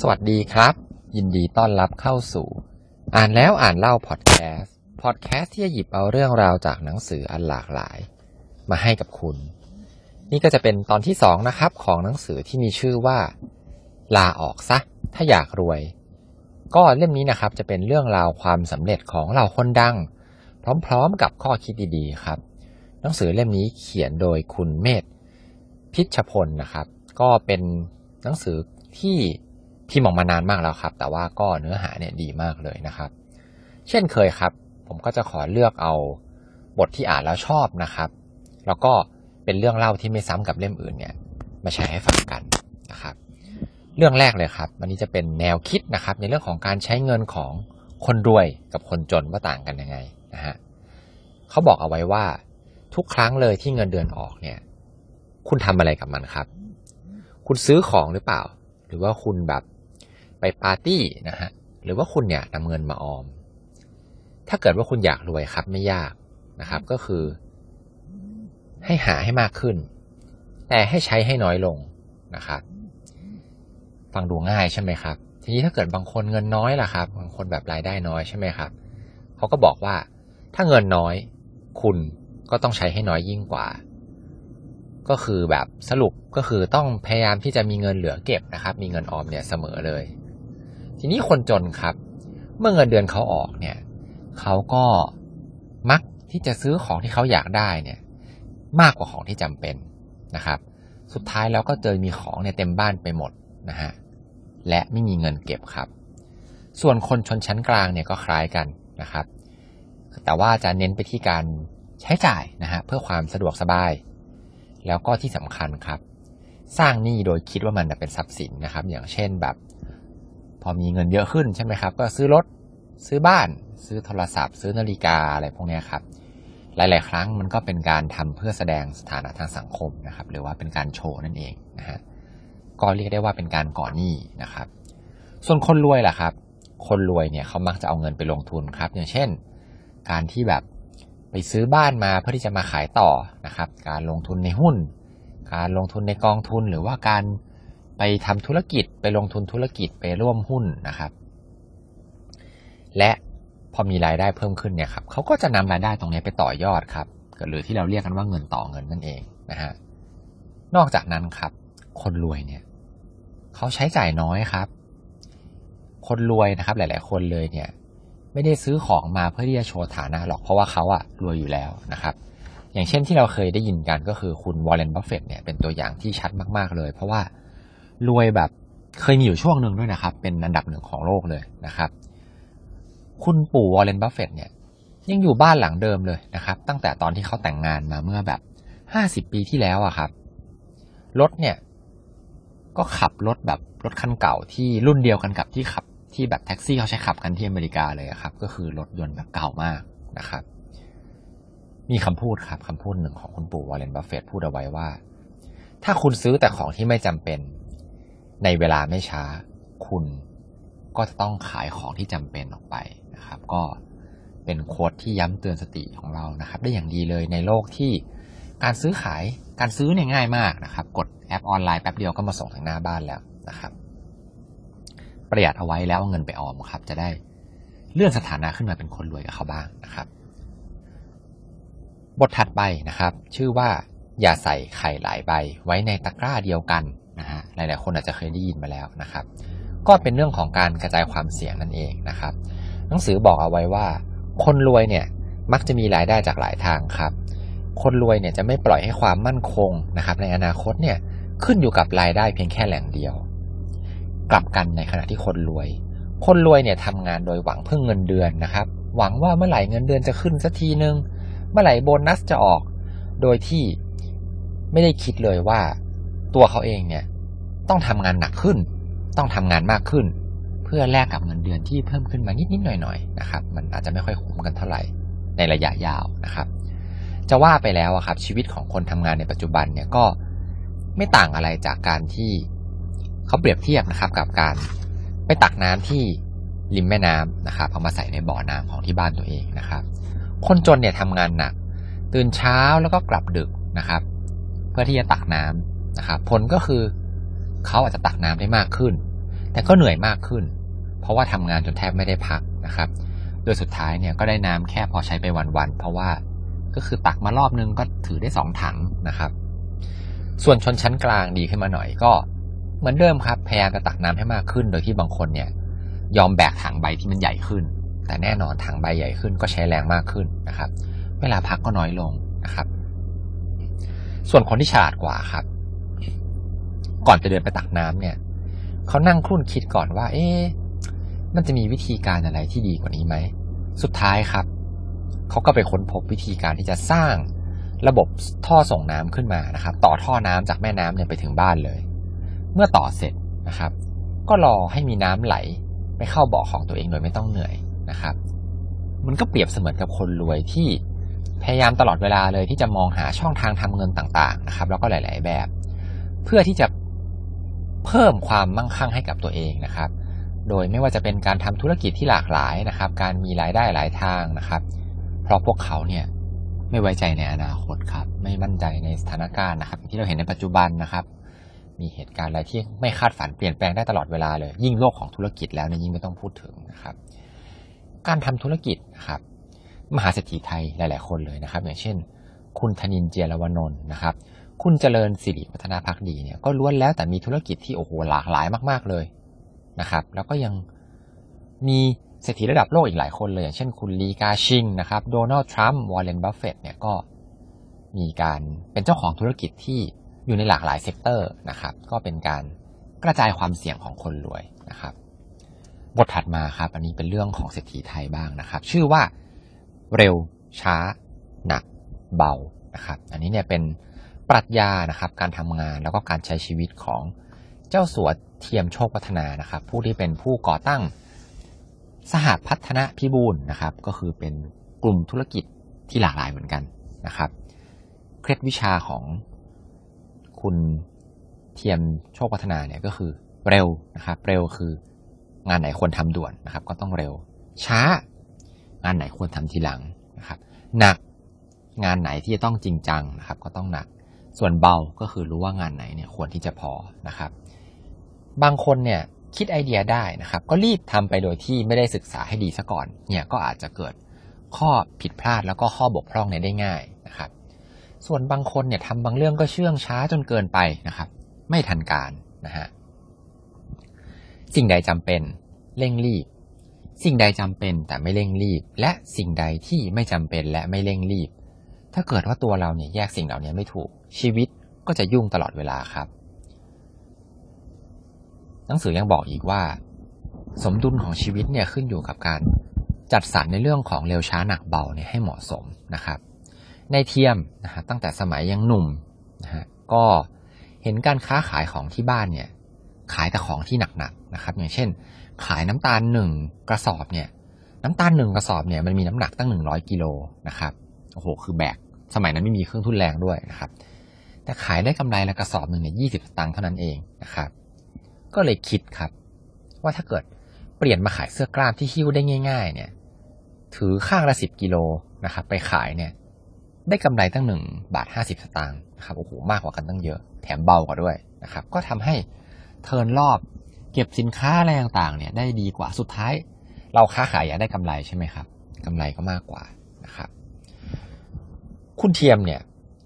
สวัสดีครับ ยินดีต้อนรับเข้าสู่ อ่านแล้วอ่านเล่าพอดแคสต์พอดแคสต์ที่จะหยิบเอาเรื่องราวจากหนังสืออันหลากหลาย มาให้กับคุณ นี่ก็จะเป็นตอนที่สองนะครับ ของหนังสือที่มีชื่อว่า ลาออกซะ ถ้าอยากรวย ก็เล่มนี้นะครับ จะเป็นเรื่องราวความสำเร็จของเหล่าคนดัง พร้อมๆกับข้อคิดดีๆครับ หนังสือเล่มนี้เขียนโดยคุณเมธพิชพลนะครับ ก็เป็นหนังสือที่ พิมพ์ออกมานานมากแล้วครับ แต่ว่าก็เนื้อหาเนี่ยดีมากเลยนะครับ เช่นเคยครับ ผมก็จะขอเลือกเอาบทที่อ่านแล้วชอบนะครับ แล้วก็เป็นเรื่องเล่าที่ไม่ซ้ำกับเล่มอื่นเนี่ย มาแชร์ให้ฟังกันนะครับ เรื่องแรกเลยครับวันนี้จะเป็นแนวคิดนะครับ ในเรื่องของการใช้เงินของคนรวยกับคนจนว่าต่างกันยังไงนะฮะเขาบอกเอาไว้ว่าทุกครั้งเลยที่เงินเดือนออกเนี่ย คุณทำอะไรกับมันครับ คุณซื้อของหรือเปล่า หรือว่าคุณแบบ ไปปาร์ตี้นะฮะหรือว่าคุณเนี่ยนำเงินมาออม ถ้าเกิดว่าคุณอยากรวยครับไม่ยากนะครับ ก็คือ ให้หาให้มากขึ้น แต่ให้ใช้ให้น้อยลงนะครับ ฟังดูง่ายใช่ไหมครับ ทีนี้ถ้าเกิดบางคนเงินน้อยล่ะครับ บางคนแบบรายได้น้อยใช่ไหมครับเขาก็บอกว่าถ้าเงินน้อย คุณก็ต้องใช้ให้น้อยยิ่งกว่า ก็คือแบบสรุปก็คือต้องพยายามที่จะมีเงินเหลือเก็บนะครับ มีเงินออมเนี่ยเสมอเลย ทีนี้คนจนครับ เมื่อเงินเดือนเขาออกเนี่ยเขาก็มักที่จะซื้อของที่เขาอยากได้เนี่ย มากกว่าของที่จำเป็นนะครับ สุดท้ายแล้วก็เจอมีของเนี่ยเต็มบ้านไปหมดนะฮะและไม่มีเงินเก็บครับ ส่วนคนชนชั้นกลางเนี่ยก็คล้ายกันนะครับ แต่ว่าจะเน้นไปที่การใช้จ่ายนะฮะเพื่อความสะดวกสบาย แล้วก็ที่สำคัญครับ สร้างหนี้โดยคิดว่ามันเป็นทรัพย์สินนะครับ อย่างเช่นแบบ อมีเงินเยอะขึ้นใช่ไหมครับ ก็ซื้อรถซื้อบ้าน ซื้อโทรศัพท์ ซื้อนาฬิกาอะไรพวกนี้ครับ หลาย ๆ ครั้งมันก็เป็นการทำเพื่อแสดงสถานะทางสังคมนะครับ หรือว่าเป็นการโชว์นั่นเองนะฮะก็เรียกได้ว่าเป็นการก่อหนี้นะครับ ส่วนคนรวยล่ะครับ คนรวยเนี่ยเขามักจะเอาเงินไปลงทุนครับ อย่างเช่น การที่แบบไปซื้อบ้านมาเพื่อที่จะมาขายต่อนะครับ การลงทุนในหุ้น การลงทุนในกองทุนหรือว่าการ ไปทำธุรกิจไปลงทุนธุรกิจไปร่วมหุ้นนะครับ และพอมีรายได้เพิ่มขึ้นเนี่ยครับเขาก็จะนำรายได้ตรงนี้ไปต่อยอดครับหรือที่เราเรียกกันว่าเงินต่อเงินนั่นเองนะฮะนอกจากนั้นครับ คนรวยเนี่ยเขาใช้จ่ายน้อยครับ คนรวยนะครับ หลาย ๆ คนเลยเนี่ย ไม่ได้ซื้อของมาเพื่อที่จะโชว์ฐานะหรอกเพราะว่าเขาอะรวยอยู่แล้วนะครับ อย่างเช่นที่เราเคยได้ยินกันก็คือคุณวอร์เรนบัฟเฟตเนี่ยเป็นตัวอย่างที่ชัดมาก ๆ เลย เพราะว่า รวยแบบเคยมีอยู่ช่วงหนึ่งด้วยนะครับ เป็นอันดับหนึ่งของโลกเลยนะครับ คุณปู่วอร์เรนบัฟเฟตเนี่ย ยังอยู่บ้านหลังเดิมเลยนะครับ ตั้งแต่ตอนที่เขาแต่งงานมาเมื่อแบบห้าสิบปีที่แล้วอะครับ รถเนี่ย ก็ขับรถแบบรถคันเก่าที่รุ่นเดียวกันกับที่ขับที่แบบแท็กซี่เขาใช้ขับกันที่อเมริกาเลยครับ ก็คือรถยนต์แบบเก่ามากนะครับ มีคำพูดครับคำพูดหนึ่งของคุณปู่วอร์เรนบัฟเฟตพูดเอาไว้ว่า ถ้าคุณซื้อแต่ของที่ไม่จำเป็น ในเวลาไม่ช้า คุณก็จะต้องขายของที่จำเป็นออกไปนะครับ ก็เป็นโค้ดที่ย้ำเตือนสติของเรานะครับ ได้อย่างดีเลยในโลกที่การซื้อขายการซื้อเนี่ยง่ายมากนะครับ กดแอปออนไลน์แป๊บเดียวก็มาส่งถึงหน้าบ้านแล้วนะครับ ประหยัดเอาไว้แล้วเอาเงินไปออมครับ จะได้เลื่อนสถานะขึ้นมาเป็นคนรวยกับเขาบ้างนะครับ บทถัดไปนะครับ ชื่อว่าอย่าใส่ไข่หลายใบไว้ในตะกร้าเดียวกัน นะฮะหลายๆคนอาจจะเคยได้ยินมาแล้วนะครับ ก็เป็นเรื่องของการกระจายความเสี่ยงนั่นเองนะครับ หนังสือบอกเอาไว้ว่า คนรวยเนี่ยมักจะมีรายได้จากหลายทางครับ คนรวยเนี่ยจะไม่ปล่อยให้ความมั่นคงนะครับในอนาคตเนี่ยขึ้นอยู่กับรายได้เพียงแค่แหล่งเดียว กลับกันในขณะที่คนรวย คนรวยเนี่ยทำงานโดยหวังเพิ่งเงินเดือนนะครับ หวังว่าเมื่อไหร่เงินเดือนจะขึ้นสักทีนึง เมื่อไหร่โบนัสจะออก โดยที่ไม่ได้คิดเลยว่า ตัวเขาเองเนี่ย ต้องทำงานหนักขึ้น ต้องทำงานมากขึ้น เพื่อแลกกับเงินเดือนที่เพิ่มขึ้นมานิดๆหน่อยๆนะครับ มันอาจจะไม่ค่อยคุ้มกันเท่าไหร่ในระยะยาวนะครับ จะว่าไปแล้วครับ ชีวิตของคนทำงานในปัจจุบันเนี่ยก็ไม่ต่างอะไรจากการที่เขาเปรียบเทียบนะครับ กับการไปตักน้ำที่ริมแม่น้ำนะครับเอามาใส่ในบ่อน้ำของที่บ้านตัวเองนะครับ คนจนเนี่ยทำงานหนัก ตื่นเช้าแล้วก็กลับดึกนะครับ เพื่อที่จะตักน้ำ นะครับผลก็คือเขาอาจจะตักน้ำได้มากขึ้น แต่ก็เหนื่อยมากขึ้น เพราะว่าทำงานจนแทบไม่ได้พักนะครับ โดยสุดท้ายเนี่ยก็ได้น้ำแค่พอใช้ไปวันๆเพราะว่าก็คือตักมารอบนึงก็ถือได้สองถังนะครับ ส่วนชนชั้นกลางดีขึ้นมาหน่อยก็เหมือนเดิมครับพยายามจะตักน้ำให้มากขึ้น โดยที่บางคนเนี่ยยอมแบกถังใบที่มันใหญ่ขึ้น แต่แน่นอนถังใบใหญ่ขึ้นก็ใช้แรงมากขึ้นนะครับ เวลาพักก็น้อยลงนะครับ ส่วนคนที่ฉลาดกว่าครับ ก่อนจะเดินไปตักน้ำเนี่ยเขานั่งครุ่นคิดก่อนว่า เอ๊ะมันจะมีวิธีการอะไรที่ดีกว่านี้ไหม สุดท้ายครับ เขาก็ไปค้นพบวิธีการที่จะสร้างระบบท่อส่งน้ำขึ้นมานะครับ ต่อท่อน้ำจากแม่น้ำเนี่ยไปถึงบ้านเลย เมื่อต่อเสร็จนะครับ ก็รอให้มีน้ำไหลไปเข้าบ่อของตัวเองโดยไม่ต้องเหนื่อยนะครับ มันก็เปรียบเสมือนกับคนรวยที่พยายามตลอดเวลาเลยที่จะมองหาช่องทางทำเงินต่างๆนะครับ แล้วก็หลาย ๆ แบบ เพื่อที่จะ เพิ่มความมั่งคั่งให้กับตัวเองนะครับ โดยไม่ว่าจะเป็นการทำธุรกิจที่หลากหลายนะครับ การมีรายได้หลายทางนะครับ เพราะพวกเขาเนี่ยไม่ไว้ใจในอนาคตครับ ไม่มั่นใจในสถานการณ์นะครับ ที่เราเห็นในปัจจุบันนะครับ มีเหตุการณ์อะไรที่ไม่คาดฝันเปลี่ยนแปลงได้ตลอดเวลาเลย ยิ่งโลกของธุรกิจแล้วเนี่ยยิ่งไม่ต้องพูดถึงนะครับ การทำธุรกิจนะครับ มหาเศรษฐีไทยหลาย ๆ คนเลยนะครับ อย่างเช่น คุณธนินท์เจียรวนนท์นะครับ คุณเจริญสิริวัฒนภักดีเนี่ยก็ล้วนแล้วแต่มีธุรกิจที่โอ้โหหลากหลายมาก ๆเลยนะครับ แล้วก็ยังมีเศรษฐีระดับโลกอีกหลายคนเลย อย่างเช่นคุณลีกาชิงนะครับโดนัลด์ทรัมป์วอร์เรนบัฟเฟตเนี่ยก็มีการเป็นเจ้าของธุรกิจที่อยู่ในหลากหลาย sector นะครับ ก็เป็นการกระจายความเสี่ยงของคนรวยนะครับ บทถัดมาครับ อันนี้เป็นเรื่องของเศรษฐีไทยบ้างนะครับ ชื่อว่าเร็วช้า หนัก เบานะครับ อันนี้เนี่ยเป็น ปรัชญานะครับการทำงานแล้วก็การใช้ชีวิตของเจ้าสัวเทียมโชคพัฒนานะครับ ผู้ที่เป็นผู้ก่อตั้งสหพัฒนพิบูลนะครับ ก็คือเป็นกลุ่มธุรกิจที่หลากหลายเหมือนกันนะครับ เคล็ดวิชาของคุณเทียมโชคพัฒนาเนี่ยก็คือเร็วนะครับ เร็วคืองานไหนควรทำด่วนนะครับ ก็ต้องเร็ว ช้างานไหนควรทำทีหลังนะครับ หนักงานไหนที่จะต้องจริงจังนะครับ ก็ต้องหนัก ส่วนเบาก็คือรู้ว่างานไหนเนี่ยควรที่จะพอนะครับ บางคนเนี่ยคิดไอเดียได้นะครับ ก็รีบทำไปโดยที่ไม่ได้ศึกษาให้ดีซะก่อนเนี่ยก็อาจจะเกิดข้อผิดพลาดแล้วก็ข้อบกพร่องเนี่ยได้ง่ายนะครับ ส่วนบางคนเนี่ยทำบางเรื่องก็เชื่องช้าจนเกินไปนะครับ ไม่ทันการนะฮะสิ่งใดจำเป็นเร่งรีบ สิ่งใดจำเป็นแต่ไม่เร่งรีบ และสิ่งใดที่ไม่จำเป็นและไม่เร่งรีบ ถ้าเกิดว่าตัวเราเนี่ยแยกสิ่งเหล่านี้ไม่ถูก ชีวิตก็จะยุ่งตลอดเวลาครับ หนังสือยังบอกอีกว่า สมดุลของชีวิตเนี่ยขึ้นอยู่กับการจัดสรรในเรื่องของเร็วช้าหนักเบาเนี่ยให้เหมาะสมนะครับ ในเทียมนะฮะตั้งแต่สมัยยังหนุ่มนะฮะก็เห็นการค้าขายของที่บ้านเนี่ยขายแต่ของที่หนักๆนะครับ อย่างเช่น ขายน้ำตาลหนึ่งกระสอบเนี่ยน้ำตาลหนึ่งกระสอบเนี่ยมันมีน้ำหนักตั้งหนึ่งร้อยกิโลนะครับโอ้โหคือแบก สมัยนั้นไม่มีเครื่องทุนแรงด้วยนะครับ แต่ขายได้กำไรละกระสอบหนึ่งเนี่ยยี่สิบตังค์เท่านั้นเองนะครับ ก็เลยคิดครับ ว่าถ้าเกิดเปลี่ยนมาขายเสื้อกล้ามที่หิ้วได้ง่าย ๆ เนี่ย ถือข้างละสิบกิโลนะครับ ไปขายเนี่ย ได้กำไรตั้งหนึ่งบาทห้าสิบสตางค์นะครับโอ้โหมากกว่ากันตั้งเยอะ แถมเบากว่าด้วยนะครับ ก็ทำให้เทินรอบเก็บสินค้าอะไรต่างๆ เนี่ย ได้ดีกว่าสุดท้าย เราค้าขายอยากได้กำไรใช่ไหมครับกำไรก็มากกว่านะครับ คุณเทียมเนี่ย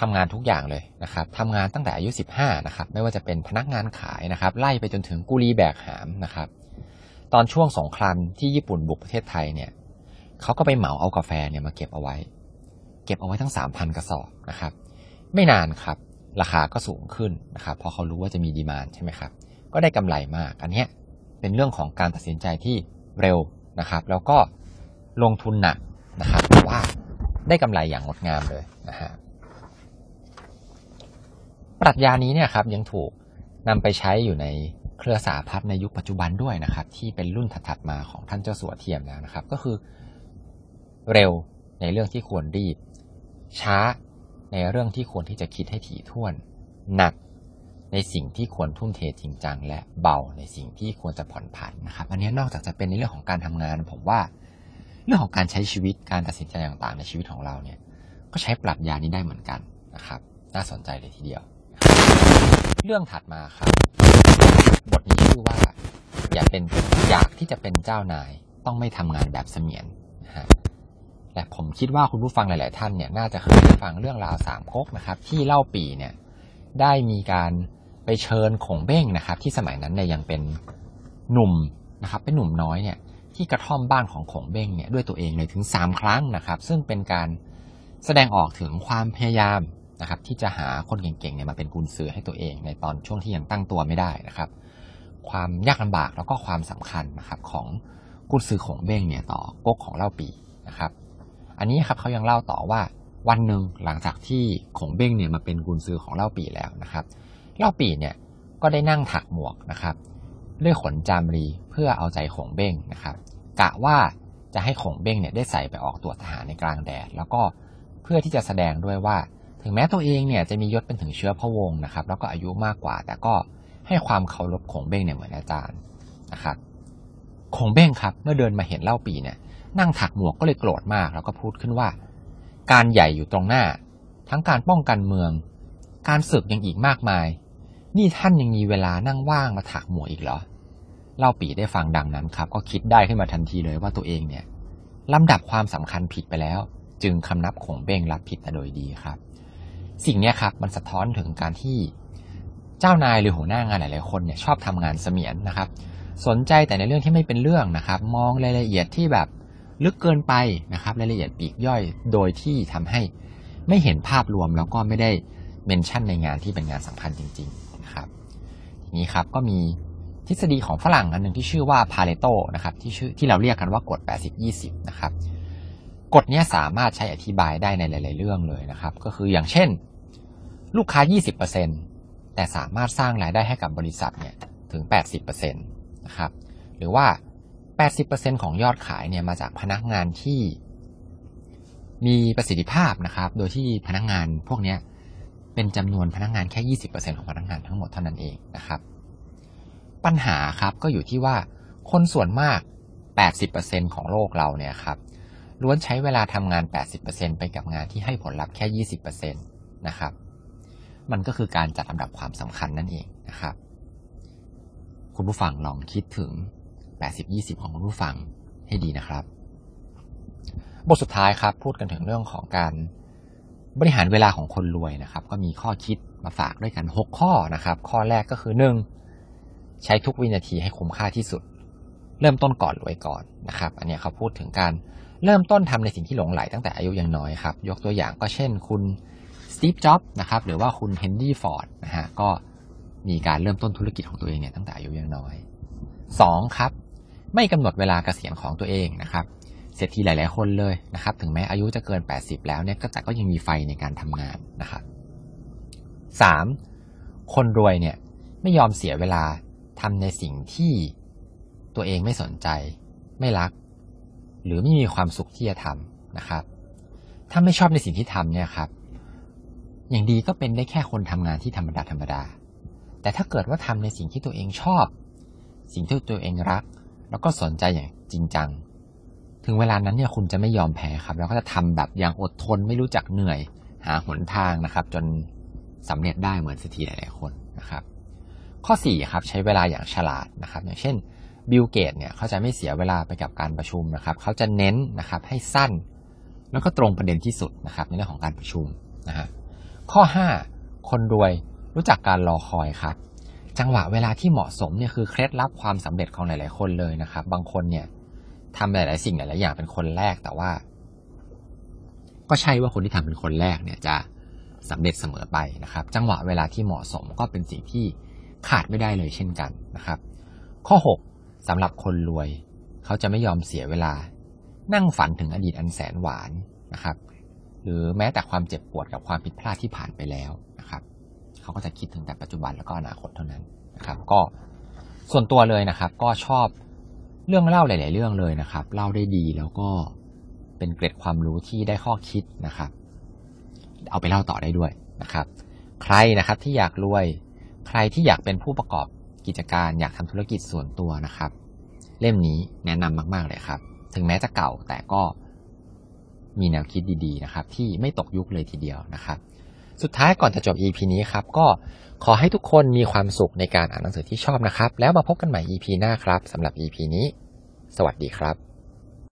ทำงานทุกอย่างเลยนะครับทำงานตั้งแต่อายุ 15นะครับ ไม่ว่าจะเป็นพนักงานขายนะครับ ไล่ไปจนถึงกุลีแบกหามนะครับ ตอนช่วงสงครามที่ญี่ปุ่นบุกประเทศไทยเนี่ยเขาก็ไปเหมาเอากาแฟเนี่ยมาเก็บเอาไว้ เก็บเอาไว้ทั้ง 3,000 กระสอบนะครับ ไม่นานครับ ราคาก็สูงขึ้นนะครับพราะเขารู้ว่าจะมีดีมานใช่ไหมครับ ก็ได้กำไรมาก อันนี้เป็นเรื่องของการตัดสินใจที่เร็วนะครับ แล้วก็ลงทุนหนักนะครับแต่ว่า ได้กำไรอย่างงดงามเลยนะฮะปรัชญานี้เนี่ยครับยังถูกนำไปใช้อยู่ในเครือสาพัฒในยุคปัจจุบันด้วยนะครับ ที่เป็นรุ่นถัดๆมาของท่านเจ้าสัวเทียมแล้วนะครับ ก็คือเร็วในเรื่องที่ควรรีบ ช้าในเรื่องที่ควรที่จะคิดให้ถี่ถ้วน หนักในสิ่งที่ควรทุ่มเทจริงจัง และเบาในสิ่งที่ควรจะผ่อนผันนะครับ อันนี้นอกจากจะเป็นในเรื่องของการทำงาน ผมว่า เรื่องของการใช้ชีวิตการตัดสินใจต่างๆ ในชีวิตของเราเนี่ยก็ใช้ปรัชญานี้ได้เหมือนกันนะครับ น่าสนใจเลยทีเดียว เรื่องถัดมาครับ บทนี้ชื่อว่า อย่าเป็นอยากที่จะเป็นเจ้านายต้องไม่ทำงานแบบเสมียนนะฮะและผมคิดว่าคุณผู้ฟังหลาย ๆ ท่านเนี่ยน่าจะเคยได้ฟังเรื่องราวสามก๊กนะครับ ที่เล่าปีเนี่ยได้มีการไปเชิญขงเบ้งนะครับ ที่สมัยนั้นเนี่ยยังเป็นหนุ่มนะครับ เป็นหนุ่มน้อยเนี่ย ที่กระท่อมบ้านของขงเบ้งเนี่ยด้วยตัวเองเลยถึงสามครั้งนะครับ ซึ่งเป็นการแสดงออกถึงความพยายามนะครับ ที่จะหาคนเก่งๆเนี่ยมาเป็นกุญสือให้ตัวเองในตอนช่วงที่ยังตั้งตัวไม่ได้นะครับ ความยากลำบากแล้วก็ความสำคัญนะครับของกุญสือขงเบ้งเนี่ยต่อก๊กของเล่าปีนะครับ อันนี้ครับเขายังเล่าต่อว่าวันหนึ่งหลังจากที่ขงเบ้งเนี่ยมาเป็นกุญซือของเล่าปีแล้วนะครับ เล่าปีเนี่ยก็ได้นั่งถักหมวกนะครับ ด้วยขนจามรีเพื่อเอาใจขงเบ้งนะครับกะว่าจะให้ขงเบ้งเนี่ยได้ใส่ไปออกตรวจทหารในกลางแดด แล้วก็เพื่อที่จะแสดงด้วยว่า ถึงแม้ตัวเองเนี่ยจะมียศเป็นถึงเชื้อพระวงศ์นะครับ แล้วก็อายุมากกว่า แต่ก็ให้ความเคารพขงเบ้งเนี่ยเหมือนอาจารย์นะครับขงเบ้งครับ เมื่อเดินมาเห็นเล่าปีเนี่ย นั่งถักหมวกก็เลยโกรธมาก แล้วก็พูดขึ้นว่า การใหญ่อยู่ตรงหน้า ทั้งการป้องกันเมือง การศึกยังอีกมากมาย นี่ท่านยังมีเวลานั่งว่างมาถักหมวกอีกเหรอ เล่าปีได้ฟังดังนั้นครับ ก็คิดได้ขึ้นมาทันทีเลยว่าตัวเองเนี่ยลำดับความสำคัญผิดไปแล้ว จึงคำนับขงเบ้งรับผิดแต่โดยดีครับ สิ่งนี้ครับมันสะท้อนถึงการที่เจ้านายหรือหัวหน้างานหลายๆคนเนี่ยชอบทำงานเสมียนนะครับ สนใจแต่ในเรื่องที่ไม่เป็นเรื่องนะครับ มองรายละเอียดที่แบบลึกเกินไปนะครับรายละเอียดปีกย่อยโดยที่ทำให้ไม่เห็นภาพรวมแล้วก็ไม่ได้เมนชั่นในงานที่เป็นงานสำคัญจริง ๆ ครับทีนี้ครับก็มีทฤษฎีของฝรั่งอันหนึ่งที่ชื่อว่าพาเลโตนะครับที่ชื่อที่เราเรียกกันว่ากฎ 80-20 นะครับกฎนี้สามารถใช้อธิบายได้ในหลาย ๆ เรื่องเลยนะครับ ก็คืออย่างเช่น ลูกค้า 20%แต่สามารถสร้างรายได้ให้กับบริษัทเนี่ยถึง 80%นะครับหรือว่า 80%ของยอดขายเนี่ยมาจากพนักงานที่มีประสิทธิภาพนะครับ โดยที่พนักงานพวกนี้ เป็นจำนวนพนักงานแค่ 20%ของพนักงานทั้งหมดเท่านั้นเองนะครับ ปัญหาครับก็อยู่ที่ว่าคนส่วนมาก 80%ของโลกเราเนี่ยครับล้วนใช้เวลาทำงาน 80%ไปกับงานที่ให้ผลลัพธ์แค่ 20%นะครับ มันก็คือการจัดลำดับความสำคัญนั่นเองนะครับ คุณผู้ฟังลองคิดถึง 80-20 ของคุณผู้ฟังให้ดีนะครับ บทสุดท้ายครับพูดกันถึงเรื่องของการ บริหารเวลาของคนรวยนะครับ ก็มีข้อคิดมาฝากด้วยกัน 6 ข้อนะครับ ข้อแรกก็คือ 1. ใช้ทุกวินาทีให้คุ้มค่าที่สุด เริ่มต้นก่อนรวยก่อนนะครับ อันนี้เขาพูดถึงการเริ่มต้นทำในสิ่งที่หลงไหลตั้งแต่อายุยังน้อยครับ ยกตัวอย่างก็เช่น คุณสตีฟจ็อบส์นะครับหรือว่าคุณเฮนรี่ฟอร์ดนะฮะก็มีการเริ่มต้นธุรกิจของตัวเองเนี่ยตั้งแต่อายุยังน้อย 2. ครับ ไม่กำหนดเวลาเกษียณของตัวเองนะครับ เศรษฐีหลาย ๆ คนเลยนะครับ ถึงแม้อายุจะเกิน 80 แล้วเนี่ยก็แต่ก็ยังมีไฟในการทำงานนะครับ 3. คนรวยเนี่ยไม่ยอมเสียเวลาทำในสิ่งที่ตัวเองไม่สนใจ ไม่รัก หรือไม่มีความสุขที่จะทำนะครับ ถ้าไม่ชอบในสิ่งที่ทำเนี่ยครับ อย่างดีก็เป็นได้แค่คนทำงานที่ธรรมดาธรรมดา แต่ถ้าเกิดว่าทำในสิ่งที่ตัวเองชอบ สิ่งที่ตัวเองรัก แล้วก็สนใจอย่างจริงจัง ถึงเวลานั้นเนี่ยคุณจะไม่ยอมแพ้ครับแล้วก็จะทำแบบอย่างอดทนไม่รู้จักเหนื่อย หาหนทางนะครับ จนสำเร็จได้เหมือนเศรษฐีหลายๆคนนะครับ ข้อ4ครับใช้เวลาอย่างฉลาดนะครับ อย่างเช่นบิลเกตส์เนี่ยเขาจะไม่เสียเวลาไปกับการประชุมนะครับเขาจะเน้นนะครับให้สั้น แล้วก็ตรงประเด็นที่สุดนะครับในเรื่องของการประชุมนะฮะข้อ 5 คนรวยรู้จักการรอคอยครับ จังหวะเวลาที่เหมาะสมเนี่ยคือเคล็ดลับความสำเร็จของหลาย ๆ คนเลยนะครับ บางคนเนี่ย ทำหลาย ๆ สิ่งหลาย ๆ อย่างเป็นคนแรก แต่ว่า ก็ใช่ว่าคนที่ทำเป็นคนแรกเนี่ยจะสำเร็จเสมอไปนะครับ จังหวะเวลาที่เหมาะสมก็เป็นสิ่งที่ขาดไม่ได้เลยเช่นกันนะครับ ข้อ 6สำหรับคนรวย เขาจะไม่ยอมเสียเวลา นั่งฝันถึงอดีตอันแสนหวานนะครับ หรือแม้แต่ความเจ็บปวดกับความผิดพลาดที่ผ่านไปแล้วนะครับ เขาก็จะคิดถึงแต่ปัจจุบันแล้วก็อนาคตเท่านั้นนะครับ ก็ส่วนตัวเลยนะครับ ก็ชอบ เรื่องเล่าหลาย ๆ เรื่องเลยนะครับ เล่าได้ดีแล้วก็เป็นเกร็ดความรู้ที่ได้ข้อคิดนะครับ เอาไปเล่าต่อได้ด้วยนะครับ ใครนะครับที่อยากรวย ใครที่อยากเป็นผู้ประกอบกิจการ อยากทำธุรกิจส่วนตัวนะครับ เล่มนี้แนะนำมาก ๆ เลยครับ ถึงแม้จะเก่าแต่ก็มีแนวคิดดี ๆ นะครับ ที่ไม่ตกยุคเลยทีเดียวนะครับ สุดท้ายก่อนจะจบ EP นี้ครับก็ขอให้ทุกคนมีความสุขในการอ่านหนังสือที่ชอบนะครับ แล้วมาพบกันใหม่ EP หน้าครับสำหรับ EP นี้ สวัสดีครับ